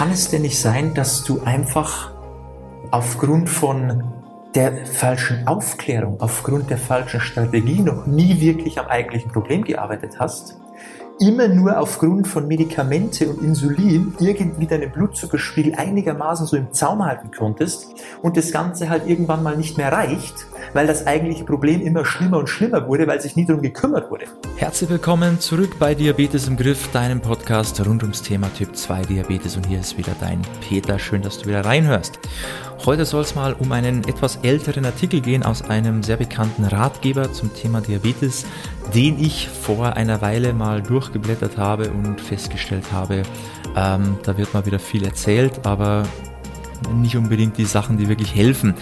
kann es denn nicht sein, dass du einfach aufgrund von der falschen Aufklärung, aufgrund der falschen Strategie noch nie wirklich am eigentlichen Problem gearbeitet hast? immer nur aufgrund von Medikamente und Insulin irgendwie deinen Blutzuckerspiegel einigermaßen so im Zaum halten konntest und das Ganze halt irgendwann mal nicht mehr reicht, weil das eigentliche Problem immer schlimmer und schlimmer wurde, weil sich nie darum gekümmert wurde. Herzlich willkommen zurück bei Diabetes im Griff, deinem Podcast rund ums Thema Typ 2 Diabetes und hier ist wieder dein Peter. Schön, dass du wieder reinhörst. Heute soll es mal um einen etwas älteren Artikel gehen aus einem sehr bekannten Ratgeber zum Thema Diabetes, den ich vor einer Weile mal durchgeblättert habe und festgestellt habe, ähm, da wird mal wieder viel erzählt, aber nicht unbedingt die Sachen, die wirklich helfen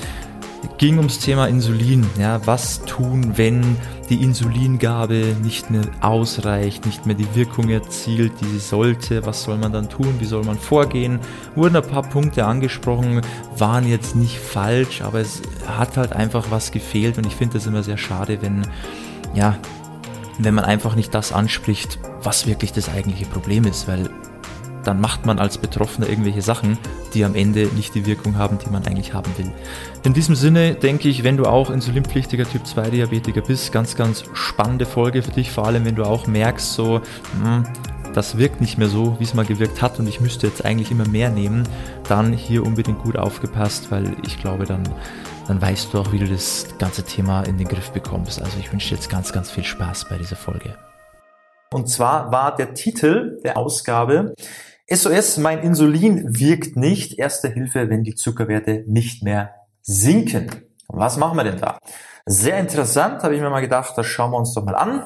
ging ums Thema Insulin. Ja, was tun, wenn die Insulingabe nicht mehr ausreicht, nicht mehr die Wirkung erzielt, die sie sollte? Was soll man dann tun? Wie soll man vorgehen? Wurden ein paar Punkte angesprochen, waren jetzt nicht falsch, aber es hat halt einfach was gefehlt und ich finde das immer sehr schade, wenn, ja, wenn man einfach nicht das anspricht, was wirklich das eigentliche Problem ist, weil dann macht man als Betroffener irgendwelche Sachen, die am Ende nicht die Wirkung haben, die man eigentlich haben will. In diesem Sinne denke ich, wenn du auch insulinpflichtiger Typ 2 Diabetiker bist, ganz, ganz spannende Folge für dich, vor allem wenn du auch merkst, so, mh, hm, das wirkt nicht mehr so, wie es mal gewirkt hat und ich müsste jetzt eigentlich immer mehr nehmen, dann hier unbedingt gut aufgepasst, weil ich glaube, dann, dann weißt du auch, wie du das ganze Thema in den Griff bekommst. Also ich wünsche dir jetzt ganz, ganz viel Spaß bei dieser Folge. Und zwar war der Titel der Ausgabe SOS, mein Insulin wirkt nicht. Erste Hilfe, wenn die Zuckerwerte nicht mehr sinken. Was machen wir denn da? Sehr interessant, habe ich mir mal gedacht, das schauen wir uns doch mal an.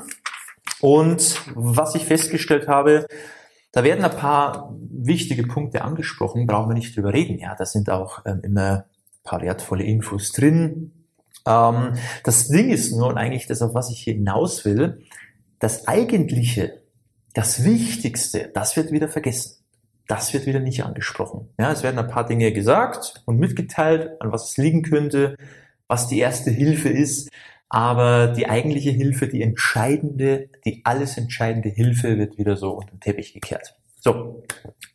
Und was ich festgestellt habe, da werden ein paar wichtige Punkte angesprochen, brauchen wir nicht drüber reden. Ja, da sind auch ähm, immer ein paar wertvolle Infos drin. Ähm, das Ding ist nur, und eigentlich das, auf was ich hier hinaus will, das Eigentliche, das Wichtigste, das wird wieder vergessen das wird wieder nicht angesprochen. Ja, es werden ein paar Dinge gesagt und mitgeteilt, an was es liegen könnte, was die erste Hilfe ist. Aber die eigentliche Hilfe, die entscheidende, die alles entscheidende Hilfe wird wieder so unter den Teppich gekehrt. So,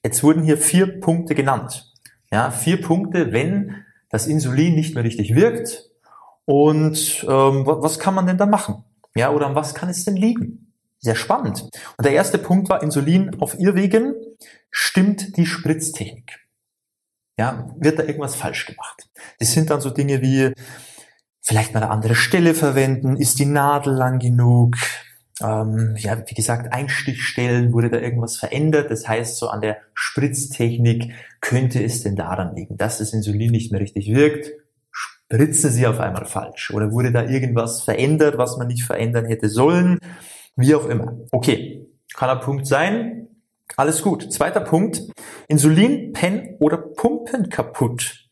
jetzt wurden hier vier Punkte genannt. Ja, vier Punkte, wenn das Insulin nicht mehr richtig wirkt. Und ähm, was kann man denn da machen? Ja, oder an was kann es denn liegen? Sehr spannend. Und der erste Punkt war Insulin auf Irrwegen. Stimmt die Spritztechnik? Ja, wird da irgendwas falsch gemacht? Das sind dann so Dinge wie vielleicht mal eine andere Stelle verwenden. Ist die Nadel lang genug? Ähm, ja, wie gesagt, Einstichstellen wurde da irgendwas verändert. Das heißt, so an der Spritztechnik könnte es denn daran liegen, dass das Insulin nicht mehr richtig wirkt. Spritzen Sie auf einmal falsch? Oder wurde da irgendwas verändert, was man nicht verändern hätte sollen? Wie auch immer. Okay, kann ein Punkt sein. Alles gut. Zweiter Punkt. Insulin, Pen oder Pumpen kaputt.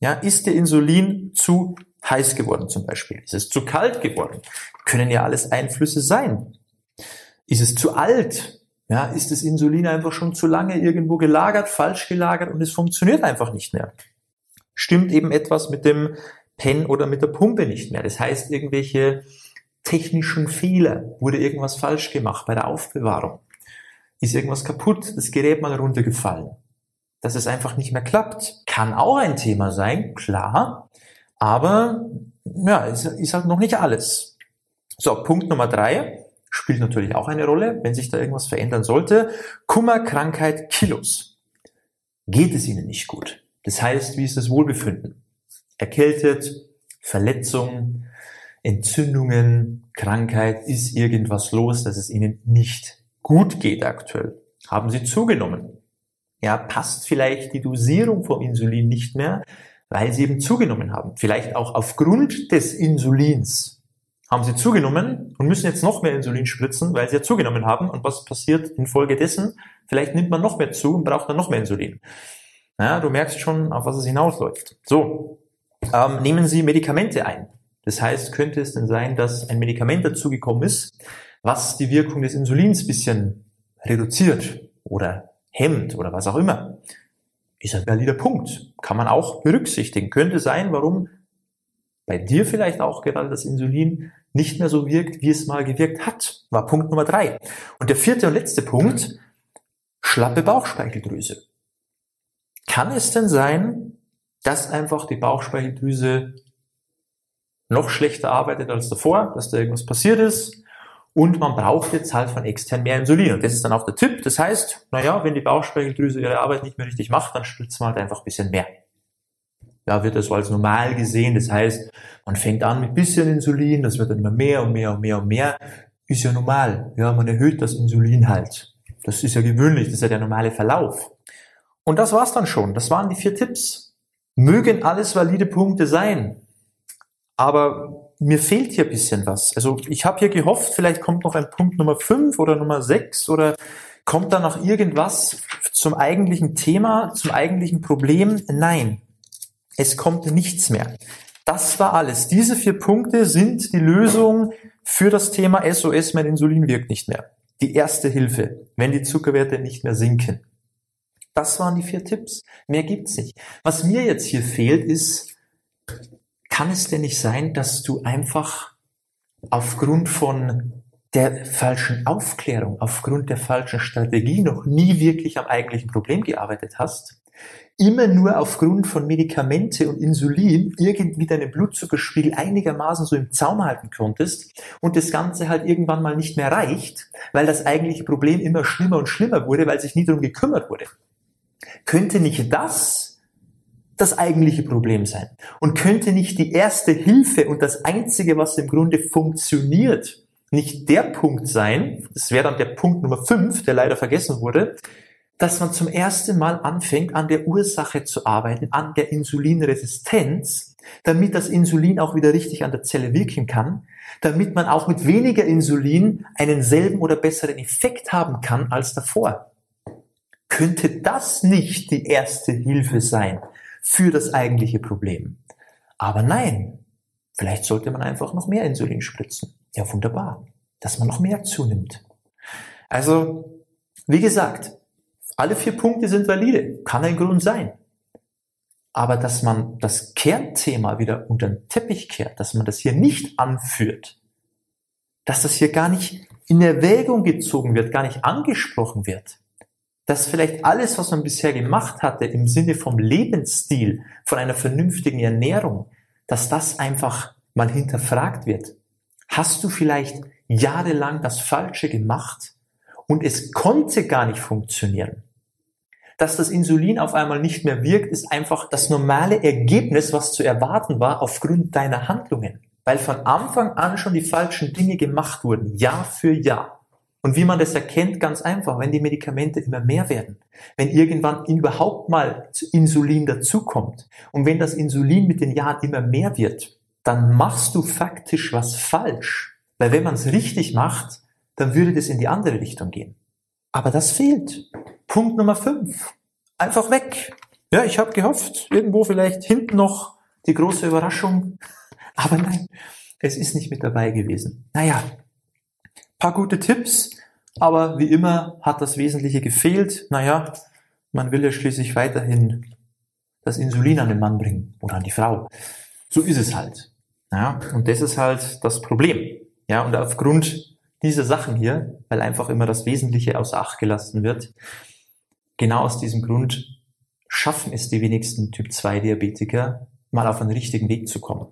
Ja, ist der Insulin zu heiß geworden zum Beispiel? Ist es zu kalt geworden? Können ja alles Einflüsse sein. Ist es zu alt? Ja, ist das Insulin einfach schon zu lange irgendwo gelagert, falsch gelagert und es funktioniert einfach nicht mehr? Stimmt eben etwas mit dem Pen oder mit der Pumpe nicht mehr? Das heißt, irgendwelche technischen Fehler? Wurde irgendwas falsch gemacht bei der Aufbewahrung? Ist irgendwas kaputt? Das Gerät mal runtergefallen? Dass es einfach nicht mehr klappt? Kann auch ein Thema sein, klar. Aber ja, ist, ist halt noch nicht alles. So, Punkt Nummer drei spielt natürlich auch eine Rolle, wenn sich da irgendwas verändern sollte. Kummer, Krankheit, Kilos. Geht es Ihnen nicht gut? Das heißt, wie ist das Wohlbefinden? Erkältet, Verletzung, Entzündungen, Krankheit, ist irgendwas los, dass es ihnen nicht gut geht aktuell? Haben sie zugenommen? Ja, passt vielleicht die Dosierung vom Insulin nicht mehr, weil sie eben zugenommen haben. Vielleicht auch aufgrund des Insulins haben sie zugenommen und müssen jetzt noch mehr Insulin spritzen, weil sie ja zugenommen haben. Und was passiert infolgedessen? Vielleicht nimmt man noch mehr zu und braucht dann noch mehr Insulin. Ja, du merkst schon, auf was es hinausläuft. So, ähm, nehmen Sie Medikamente ein. Das heißt, könnte es denn sein, dass ein Medikament dazugekommen ist, was die Wirkung des Insulins bisschen reduziert oder hemmt oder was auch immer? Ist ein valider Punkt. Kann man auch berücksichtigen. Könnte sein, warum bei dir vielleicht auch gerade das Insulin nicht mehr so wirkt, wie es mal gewirkt hat. War Punkt Nummer drei. Und der vierte und letzte Punkt, schlappe Bauchspeicheldrüse. kann es denn sein, dass einfach die Bauchspeicheldrüse noch schlechter arbeitet als davor, dass da irgendwas passiert ist und man braucht jetzt halt von extern mehr Insulin. Und das ist dann auch der Tipp. Das heißt, naja, wenn die Bauchspeicheldrüse ihre Arbeit nicht mehr richtig macht, dann spritzt man halt einfach ein bisschen mehr. Ja, wird das so als normal gesehen. Das heißt, man fängt an mit bisschen Insulin, das wird dann immer mehr und mehr und mehr und mehr. Ist ja normal. Ja, man erhöht das Insulin halt. Das ist ja gewöhnlich, das ist ja der normale Verlauf. Und das war's dann schon. Das waren die vier Tipps. Mögen alles valide Punkte sein. Aber mir fehlt hier ein bisschen was. Also ich habe hier gehofft, vielleicht kommt noch ein Punkt Nummer fünf oder Nummer sechs oder kommt da noch irgendwas zum eigentlichen Thema, zum eigentlichen Problem? Nein. Es kommt nichts mehr. Das war alles. Diese vier Punkte sind die Lösung für das Thema SOS, mein Insulin wirkt nicht mehr. Die erste Hilfe, wenn die Zuckerwerte nicht mehr sinken. Das waren die vier Tipps. Mehr gibt's nicht. Was mir jetzt hier fehlt, ist, kann es denn nicht sein, dass du einfach aufgrund von der falschen Aufklärung, aufgrund der falschen Strategie noch nie wirklich am eigentlichen Problem gearbeitet hast? immer nur aufgrund von Medikamente und Insulin irgendwie deinen Blutzuckerspiegel einigermaßen so im Zaum halten konntest und das Ganze halt irgendwann mal nicht mehr reicht, weil das eigentliche Problem immer schlimmer und schlimmer wurde, weil sich nie darum gekümmert wurde. Könnte nicht das das eigentliche Problem sein? Und könnte nicht die erste Hilfe und das einzige, was im Grunde funktioniert, nicht der Punkt sein, das wäre dann der Punkt Nummer 5, der leider vergessen wurde, dass man zum ersten Mal anfängt, an der Ursache zu arbeiten, an der Insulinresistenz, damit das Insulin auch wieder richtig an der Zelle wirken kann, damit man auch mit weniger Insulin einen selben oder besseren Effekt haben kann als davor. Könnte das nicht die erste Hilfe sein für das eigentliche Problem? Aber nein, vielleicht sollte man einfach noch mehr Insulin spritzen. Ja, wunderbar, dass man noch mehr zunimmt. Also, wie gesagt, alle vier Punkte sind valide, kann ein Grund sein. Aber dass man das Kernthema wieder unter den Teppich kehrt, dass man das hier nicht anführt, dass das hier gar nicht in Erwägung gezogen wird, gar nicht angesprochen wird, dass vielleicht alles, was man bisher gemacht hatte im Sinne vom Lebensstil, von einer vernünftigen Ernährung, dass das einfach mal hinterfragt wird. Hast du vielleicht jahrelang das Falsche gemacht und es konnte gar nicht funktionieren? dass das Insulin auf einmal nicht mehr wirkt, ist einfach das normale Ergebnis, was zu erwarten war aufgrund deiner Handlungen. Weil von Anfang an schon die falschen Dinge gemacht wurden, Jahr für Jahr. Und wie man das erkennt, ganz einfach, wenn die Medikamente immer mehr werden, wenn irgendwann überhaupt mal Insulin dazukommt und wenn das Insulin mit den Jahren immer mehr wird, dann machst du faktisch was falsch. Weil wenn man es richtig macht, dann würde das in die andere Richtung gehen. Aber das fehlt. Punkt Nummer fünf. Einfach weg. Ja, ich habe gehofft, irgendwo vielleicht hinten noch die große Überraschung. Aber nein, es ist nicht mit dabei gewesen. Naja, paar gute Tipps, aber wie immer hat das Wesentliche gefehlt. Naja, man will ja schließlich weiterhin das Insulin an den Mann bringen oder an die Frau. So ist es halt. Ja, und das ist halt das Problem. Ja, und aufgrund dieser Sachen hier, weil einfach immer das Wesentliche außer Acht gelassen wird, genau aus diesem Grund schaffen es die wenigsten Typ-2-Diabetiker, mal auf einen richtigen Weg zu kommen.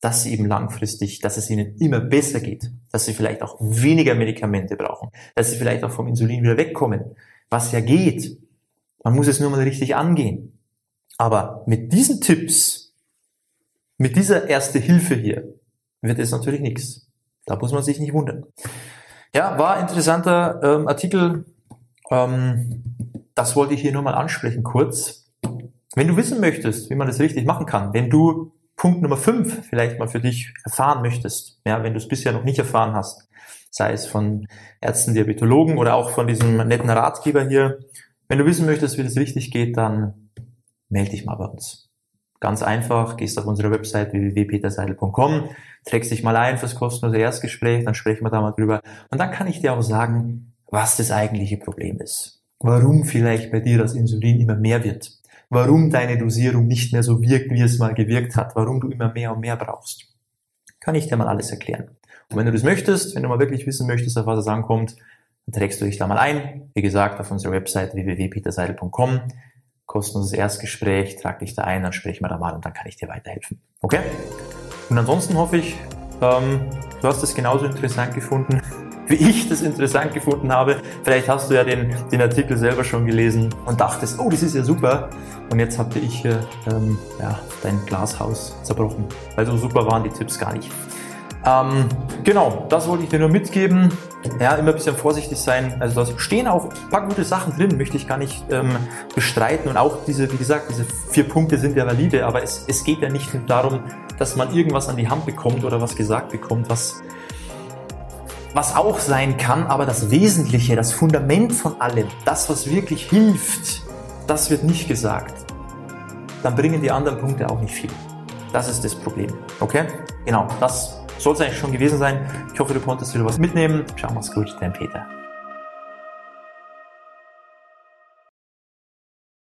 Dass sie eben langfristig, dass es ihnen immer besser geht, dass sie vielleicht auch weniger Medikamente brauchen, dass sie vielleicht auch vom Insulin wieder wegkommen, was ja geht. Man muss es nur mal richtig angehen. Aber mit diesen Tipps, mit dieser erste Hilfe hier, wird es natürlich nichts. Da muss man sich nicht wundern. Ja, war interessanter ähm, Artikel. Ähm, das wollte ich hier nur mal ansprechen kurz. Wenn du wissen möchtest, wie man das richtig machen kann, wenn du Punkt Nummer 5 vielleicht mal für dich erfahren möchtest, ja, wenn du es bisher noch nicht erfahren hast, sei es von Ärzten, Diabetologen oder auch von diesem netten Ratgeber hier, wenn du wissen möchtest, wie das richtig geht, dann melde dich mal bei uns. Ganz einfach, gehst auf unsere Website www.peterseidel.com, trägst dich mal ein fürs kostenlose Erstgespräch, dann sprechen wir da mal drüber. Und dann kann ich dir auch sagen, was das eigentliche Problem ist warum vielleicht bei dir das Insulin immer mehr wird, warum deine Dosierung nicht mehr so wirkt, wie es mal gewirkt hat, warum du immer mehr und mehr brauchst. Kann ich dir mal alles erklären. Und wenn du das möchtest, wenn du mal wirklich wissen möchtest, auf was es ankommt, dann trägst du dich da mal ein. Wie gesagt, auf unserer Website www.peterseidel.com. kostenloses Erstgespräch, trag dich da ein, dann sprechen wir da mal und dann kann ich dir weiterhelfen. Okay? Und ansonsten hoffe ich, ähm, du hast es genauso interessant gefunden, wie ich das interessant gefunden habe. Vielleicht hast du ja den, den Artikel selber schon gelesen und dachtest, oh, das ist ja super. Und jetzt hatte ich hier ähm, ja, dein Glashaus zerbrochen. Weil so super waren die Tipps gar nicht. Ähm, genau, das wollte ich dir nur mitgeben. Ja, immer ein bisschen vorsichtig sein. Also da stehen auch ein paar gute Sachen drin, möchte ich gar nicht ähm, bestreiten. Und auch diese, wie gesagt, diese vier Punkte sind ja valide, aber es, es geht ja nicht darum, dass man irgendwas an die Hand bekommt oder was gesagt bekommt, was, was auch sein kann, aber das Wesentliche, das Fundament von allem, das, was wirklich hilft, das wird nicht gesagt. Dann bringen die anderen Punkte auch nicht viel. Das ist das Problem. Okay? Genau, das soll es eigentlich schon gewesen sein. Ich hoffe, du konntest wieder was mitnehmen. Ciao, mach's gut, dein Peter.